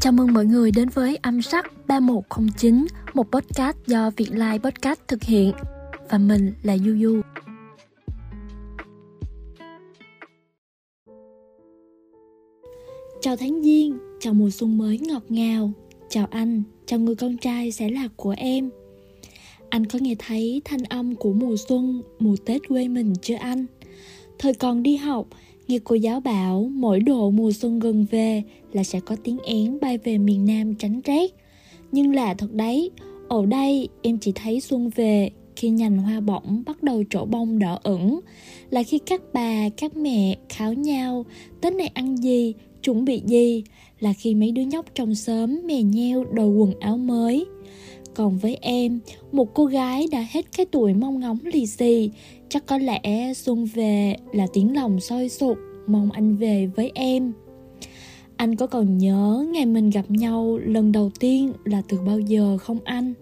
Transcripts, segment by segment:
Chào mừng mọi người đến với âm sắc 3109, một podcast do Việt Lai Podcast thực hiện. Và mình là Du Du. Chào tháng Giêng, chào mùa xuân mới ngọt ngào. Chào anh, chào người con trai sẽ là của em. Anh có nghe thấy thanh âm của mùa xuân, mùa Tết quê mình chưa anh? Thời còn đi học, Nghe cô giáo bảo mỗi độ mùa xuân gần về là sẽ có tiếng én bay về miền Nam tránh rét. Nhưng là thật đấy, ở đây em chỉ thấy xuân về khi nhành hoa bỏng bắt đầu trổ bông đỏ ửng. Là khi các bà, các mẹ kháo nhau Tết này ăn gì, chuẩn bị gì? Là khi mấy đứa nhóc trong xóm mè nheo đồ quần áo mới. Còn với em một cô gái đã hết cái tuổi mong ngóng lì xì. Chắc có lẽ xuân về là tiếng lòng sôi sục mong anh về với em. Anh có còn nhớ ngày mình gặp nhau lần đầu tiên là từ bao giờ không anh?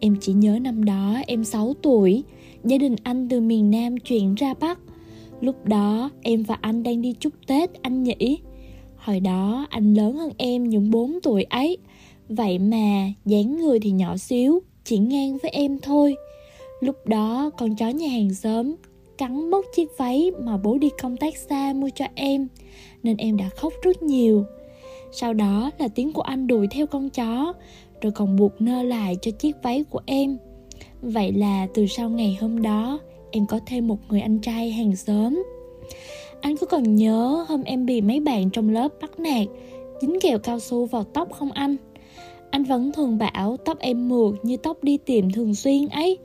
Em chỉ nhớ năm đó em 6 tuổi, gia đình anh từ miền nam chuyển ra bắc. Lúc đó em và anh đang đi chúc tết, anh nhỉ? Hồi đó anh lớn hơn em những 4 tuổi ấy. Vậy mà dáng người thì nhỏ xíu, chỉ ngang với em thôi. Lúc đó con chó nhà hàng xóm cắn mất chiếc váy mà bố đi công tác xa mua cho em, Nên em đã khóc rất nhiều. Sau đó là tiếng của anh đuổi theo con chó, Rồi còn buộc nơ lại cho chiếc váy của em. Vậy là từ sau ngày hôm đó, Em có thêm một người anh trai hàng xóm. Anh có còn nhớ hôm em bị mấy bạn trong lớp bắt nạt, Dính kẹo cao su vào tóc không anh? Anh vẫn thường bảo tóc em mượt như tóc đi tiệm thường xuyên ấy.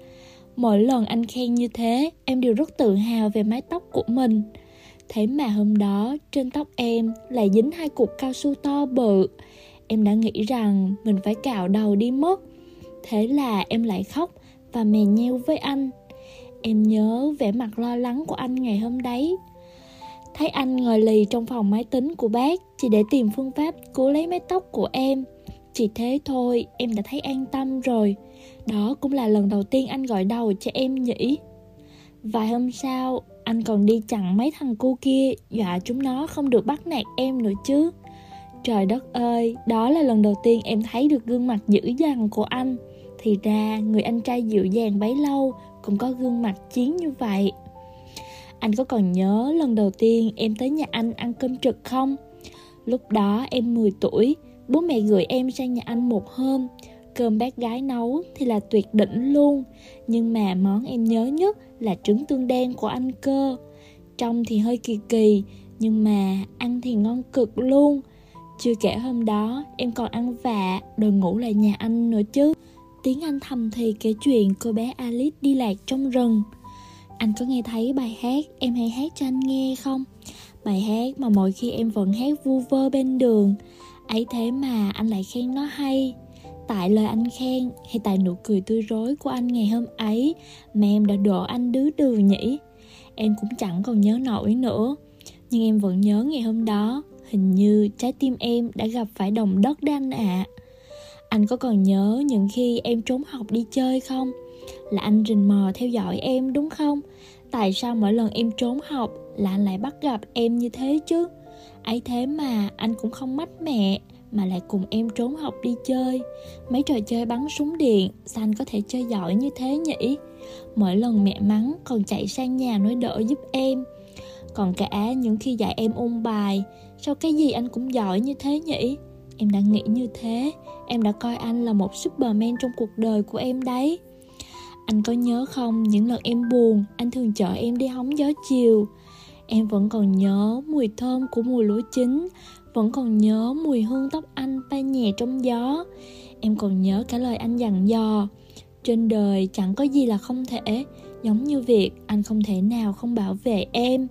Mỗi lần anh khen như thế, em đều rất tự hào về mái tóc của mình. Thế mà hôm đó, trên tóc em lại dính hai cục cao su to bự. Em đã nghĩ rằng mình phải cạo đầu đi mất. Thế là em lại khóc và mè nheo với anh. Em nhớ vẻ mặt lo lắng của anh ngày hôm đấy. Thấy anh ngồi lì trong phòng máy tính của bác chỉ để tìm phương pháp cứu lấy mái tóc của em. Chỉ thế thôi, em đã thấy an tâm rồi. Đó cũng là lần đầu tiên anh gọi đầu cho em nhỉ Vài hôm sau Anh còn đi chặn mấy thằng cu kia Dọa chúng nó không được bắt nạt em nữa chứ Trời đất ơi Đó là lần đầu tiên em thấy được gương mặt dữ dằn của anh Thì ra người anh trai dịu dàng bấy lâu Cũng có gương mặt chiến như vậy Anh có còn nhớ lần đầu tiên em tới nhà anh ăn cơm trực không? Lúc đó em 10 tuổi Bố mẹ gửi em sang nhà anh một hôm. Cơm bác gái nấu thì là tuyệt đỉnh luôn. Nhưng mà món em nhớ nhất là trứng tương đen của anh cơ. Trông thì hơi kỳ kỳ, Nhưng mà ăn thì ngon cực luôn. Chưa kể hôm đó, em còn ăn vạ Rồi ngủ lại nhà anh nữa chứ. Tiếng anh thầm thì kể chuyện cô bé Alice đi lạc trong rừng. Anh có nghe thấy bài hát em hay hát cho anh nghe không? Bài hát mà mỗi khi em vẫn hát vu vơ bên đường ấy thế mà anh lại khen nó hay. Tại lời anh khen hay tại nụ cười tươi rối của anh ngày hôm ấy, mà em đã đổ anh đứ đừ nhỉ? Em cũng chẳng còn nhớ nổi nữa. Nhưng em vẫn nhớ ngày hôm đó, hình như trái tim em đã gặp phải đồng đất đấy anh ạ. À. anh có còn nhớ những khi em trốn học đi chơi không? Là anh rình mò theo dõi em đúng không? Tại sao mỗi lần em trốn học là anh lại bắt gặp em như thế chứ? Ấy thế mà anh cũng không mách mẹ, mà lại cùng em trốn học đi chơi. Mấy trò chơi bắn súng điện, sao anh có thể chơi giỏi như thế nhỉ? Mỗi lần mẹ mắng, còn chạy sang nhà nói đỡ giúp em. Còn cả những khi dạy em ôn bài, sao cái gì anh cũng giỏi như thế nhỉ? Em đã nghĩ như thế, em đã coi anh là một superman trong cuộc đời của em đấy. Anh có nhớ không, những lần em buồn, anh thường chở em đi hóng gió chiều em vẫn còn nhớ mùi thơm của mùa lúa chín, vẫn còn nhớ mùi hương tóc anh bay nhẹ trong gió. Em còn nhớ cả lời anh dặn dò, Trên đời chẳng có gì là không thể, Giống như việc anh không thể nào không bảo vệ em.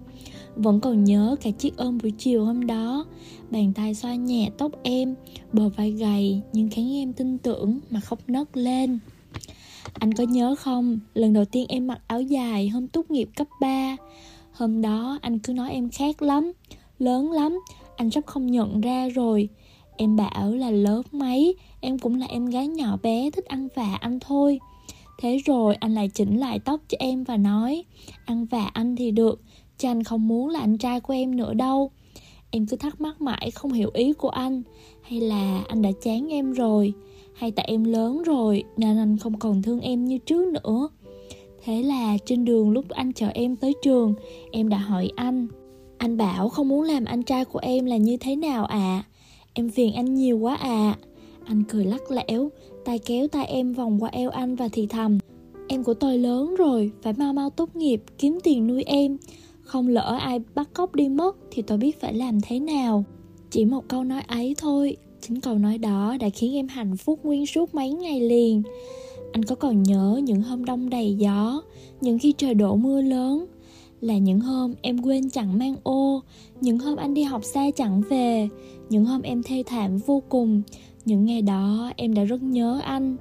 Vẫn còn nhớ cả chiếc ôm buổi chiều hôm đó, Bàn tay xoa nhẹ tóc em, Bờ vai gầy nhưng khiến em tin tưởng mà khóc nấc lên. Anh có nhớ không, Lần đầu tiên em mặc áo dài hôm tốt nghiệp cấp 3 Hôm đó anh cứ nói em khác lắm, Lớn lắm, anh sắp không nhận ra rồi. Em bảo là lớn mấy, Em cũng là em gái nhỏ bé, thích ăn vạ anh thôi. Thế rồi anh lại chỉnh lại tóc cho em và nói, Ăn vạ anh thì được, Chứ anh không muốn là anh trai của em nữa đâu. Em cứ thắc mắc mãi không hiểu ý của anh, Hay là anh đã chán em rồi, Hay tại em lớn rồi Nên anh không còn thương em như trước nữa. Thế là trên đường lúc anh chở em tới trường Em đã hỏi anh. Anh bảo không muốn làm anh trai của em là như thế nào à Em phiền anh nhiều quá à Anh cười lắc lẽo tay kéo tay em vòng qua eo anh và thì thầm Em của tôi lớn rồi, phải mau mau tốt nghiệp, kiếm tiền nuôi em. Không lỡ ai bắt cóc đi mất thì tôi biết phải làm thế nào. Chỉ một câu nói ấy thôi, chính câu nói đó đã khiến em hạnh phúc nguyên suốt mấy ngày liền. Anh có còn nhớ những hôm đông đầy gió, những khi trời đổ mưa lớn? Là những hôm em quên chẳng mang ô những hôm anh đi học xa chẳng về những hôm em thê thảm vô cùng. Những ngày đó em đã rất nhớ anh.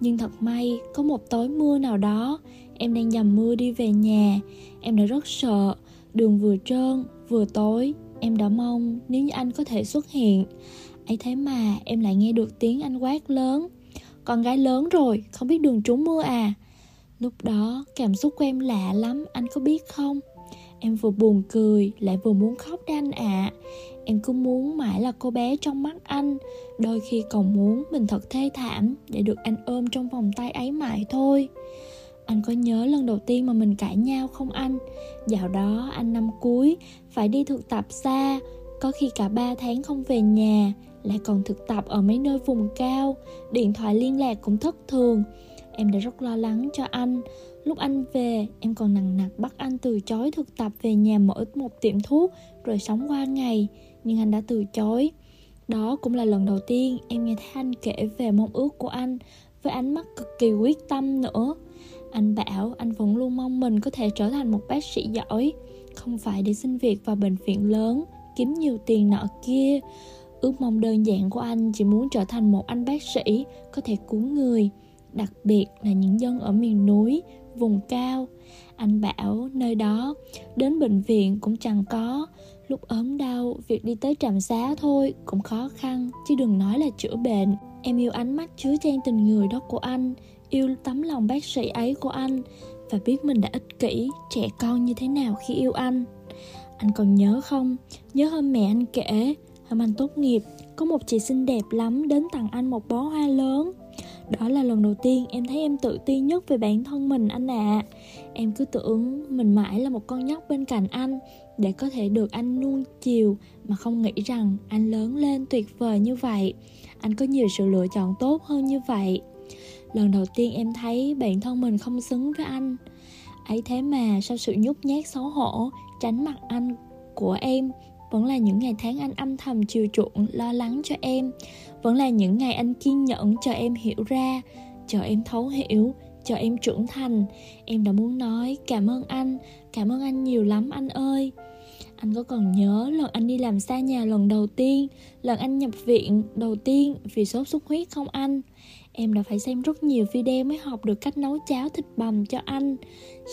Nhưng thật may có một tối mưa nào đó em đang dầm mưa đi về nhà. Em đã rất sợ đường vừa trơn vừa tối. Em đã mong nếu như anh có thể xuất hiện. Ấy thế mà em lại nghe được tiếng anh quát lớn con gái lớn rồi, không biết đường trú mưa à. Lúc đó, cảm xúc của em lạ lắm, anh có biết không? Em vừa buồn cười, lại vừa muốn khóc đó anh ạ. À. em cứ muốn mãi là cô bé trong mắt anh, đôi khi còn muốn mình thật thê thảm để được anh ôm trong vòng tay ấy mãi thôi. Anh có nhớ lần đầu tiên mà mình cãi nhau không anh? Dạo đó, anh năm cuối, phải đi thực tập xa, có khi cả ba tháng không về nhà lại còn thực tập ở mấy nơi vùng cao điện thoại liên lạc cũng thất thường em đã rất lo lắng cho anh Lúc anh về, em còn nặng nặc bắt anh từ chối thực tập về nhà mở một tiệm thuốc rồi sống qua ngày, nhưng anh đã từ chối. Đó cũng là lần đầu tiên em nghe thấy anh kể về mong ước của anh với ánh mắt cực kỳ quyết tâm nữa. Anh bảo anh vẫn luôn mong mình có thể trở thành một bác sĩ giỏi, không phải để xin việc vào bệnh viện lớn, kiếm nhiều tiền nọ kia. Ước mong đơn giản của anh chỉ muốn trở thành một anh bác sĩ có thể cứu người, đặc biệt là những dân ở miền núi vùng cao. Anh bảo nơi đó đến bệnh viện cũng chẳng có. Lúc ốm đau việc đi tới trạm xá thôi cũng khó khăn chứ đừng nói là chữa bệnh. Em yêu ánh mắt chứa chan tình người đó của anh yêu tấm lòng bác sĩ ấy của anh và biết mình đã ích kỷ trẻ con như thế nào khi yêu anh. Anh còn nhớ không? Nhớ hôm mẹ anh kể làm anh tốt nghiệp. Có một chị xinh đẹp lắm đến tặng anh một bó hoa lớn. Đó là lần đầu tiên em thấy em tự ti nhất về bản thân mình anh ạ. À. em cứ tưởng mình mãi là một con nhóc bên cạnh anh để có thể được anh nuông chiều, mà không nghĩ rằng anh lớn lên tuyệt vời như vậy. Anh có nhiều sự lựa chọn tốt hơn như vậy. Lần đầu tiên em thấy bản thân mình không xứng với anh. Ấy thế mà sau sự nhút nhát xấu hổ, tránh mặt anh của em vẫn là những ngày tháng anh âm thầm chiều chuộng, lo lắng cho em. Vẫn là những ngày anh kiên nhẫn cho em hiểu ra cho em thấu hiểu cho em trưởng thành. Em đã muốn nói, cảm ơn anh, cảm ơn anh nhiều lắm anh ơi. Anh có còn nhớ lần anh đi làm xa nhà lần đầu tiên, lần anh nhập viện đầu tiên vì sốt xuất huyết không anh? Em đã phải xem rất nhiều video mới học được cách nấu cháo thịt bằm cho anh.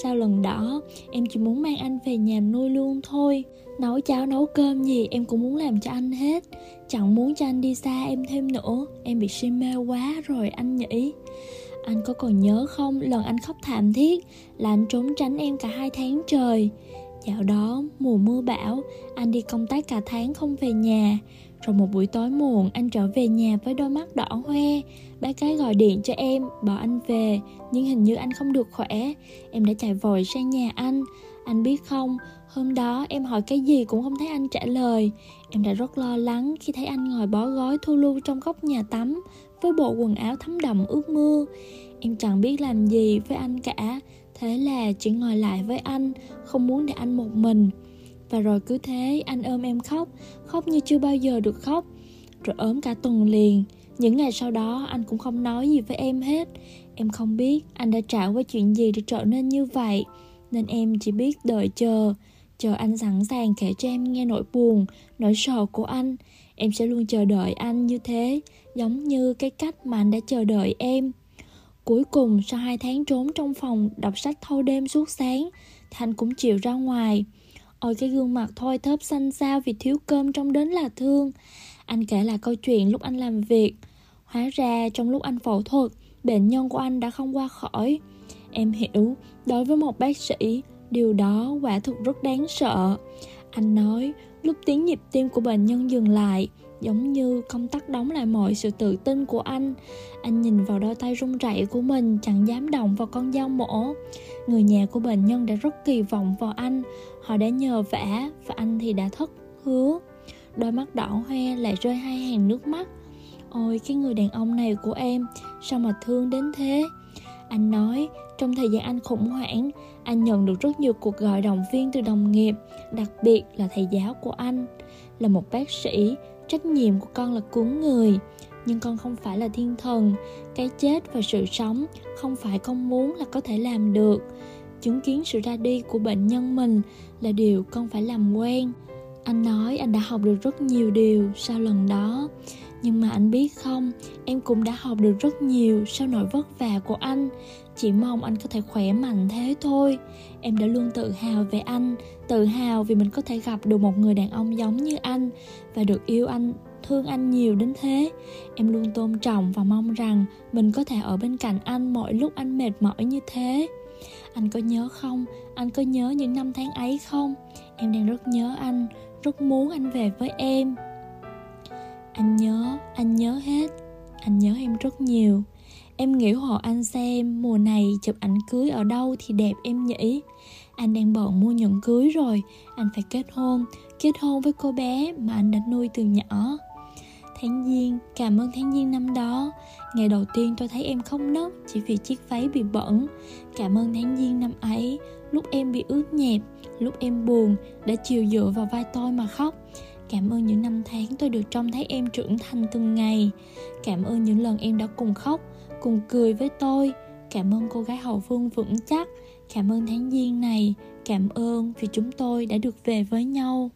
Sau lần đó, em chỉ muốn mang anh về nhà nuôi luôn thôi nấu cháo, nấu cơm gì, em cũng muốn làm cho anh hết. Chẳng muốn cho anh đi xa em thêm nữa. Em bị si mê quá rồi, anh nhỉ anh có còn nhớ không? Lần anh khóc thảm thiết, là anh trốn tránh em cả hai tháng trời. Dạo đó, mùa mưa bão, anh đi công tác cả tháng không về nhà. Rồi một buổi tối muộn, anh trở về nhà với đôi mắt đỏ hoe. Bác gái gọi điện cho em, bảo anh về, Nhưng hình như anh không được khỏe. Em đã chạy vội sang nhà anh. Anh biết không? Hôm đó em hỏi cái gì cũng không thấy anh trả lời. Em đã rất lo lắng khi thấy anh ngồi bó gói thu lưu trong góc nhà tắm Với bộ quần áo thấm đậm ướt mưa Em chẳng biết làm gì với anh cả. Thế là chỉ ngồi lại với anh, Không muốn để anh một mình. Và rồi cứ thế, anh ôm em khóc Khóc như chưa bao giờ được khóc. Rồi ốm cả tuần liền. Những ngày sau đó, anh cũng không nói gì với em hết. Em không biết anh đã trải qua chuyện gì để trở nên như vậy. Nên em chỉ biết đợi chờ Chờ anh sẵn sàng kể cho em nghe nỗi buồn, nỗi sợ của anh. Em sẽ luôn chờ đợi anh như thế Giống như cái cách mà anh đã chờ đợi em. Cuối cùng sau hai tháng trốn trong phòng đọc sách thâu đêm suốt sáng Thì anh cũng chịu ra ngoài. Ôi cái gương mặt thôi thớp xanh xao vì thiếu cơm trong đến là thương. Anh kể lại câu chuyện lúc anh làm việc. Hóa ra trong lúc anh phẫu thuật, bệnh nhân của anh đã không qua khỏi. Em hiểu, đối với một bác sĩ, điều đó quả thực rất đáng sợ. Anh nói, lúc tiếng nhịp tim của bệnh nhân dừng lại giống như công tắc đóng lại mọi sự tự tin của anh. Anh nhìn vào đôi tay run rẩy của mình chẳng dám động vào con dao mổ. Người nhà của bệnh nhân đã rất kỳ vọng vào anh. Họ đã nhờ vả và anh thì đã thất hứa. Đôi mắt đỏ hoe lại rơi hai hàng nước mắt. Ôi cái người đàn ông này của em sao mà thương đến thế? Anh nói trong thời gian anh khủng hoảng, anh nhận được rất nhiều cuộc gọi động viên từ đồng nghiệp, đặc biệt là thầy giáo của anh. Là một bác sĩ, trách nhiệm của con là cứu người. Nhưng con không phải là thiên thần, cái chết và sự sống không phải con muốn là có thể làm được. Chứng kiến sự ra đi của bệnh nhân mình là điều con phải làm quen. Anh nói anh đã học được rất nhiều điều sau lần đó nhưng mà anh biết không, em cũng đã học được rất nhiều sau nỗi vất vả của anh. Chỉ mong anh có thể khỏe mạnh thế thôi. Em đã luôn tự hào về anh, tự hào vì mình có thể gặp được một người đàn ông giống như anh và được yêu anh, thương anh nhiều đến thế. Em luôn tôn trọng và mong rằng mình có thể ở bên cạnh anh mọi lúc anh mệt mỏi như thế. Anh có nhớ không? Anh có nhớ những năm tháng ấy không? Em đang rất nhớ anh, rất muốn anh về với em anh nhớ anh nhớ hết. Anh nhớ em rất nhiều. Em nghĩ họ anh xem, mùa này chụp ảnh cưới ở đâu thì đẹp em nhỉ? Anh đang bận mua nhẫn cưới rồi. Anh phải kết hôn. Kết hôn với cô bé mà anh đã nuôi từ nhỏ. Tháng giêng, cảm ơn tháng giêng năm đó. Ngày đầu tiên tôi thấy em không nấc chỉ vì chiếc váy bị bẩn. Cảm ơn tháng giêng năm ấy. Lúc em bị ướt nhẹp, lúc em buồn, đã chiều dựa vào vai tôi mà khóc cảm ơn những năm tháng tôi được trông thấy em trưởng thành từng ngày. Cảm ơn những lần em đã cùng khóc, cùng cười với tôi. Cảm ơn cô gái hậu phương vững chắc. Cảm ơn tháng giêng này. Cảm ơn vì chúng tôi đã được về với nhau.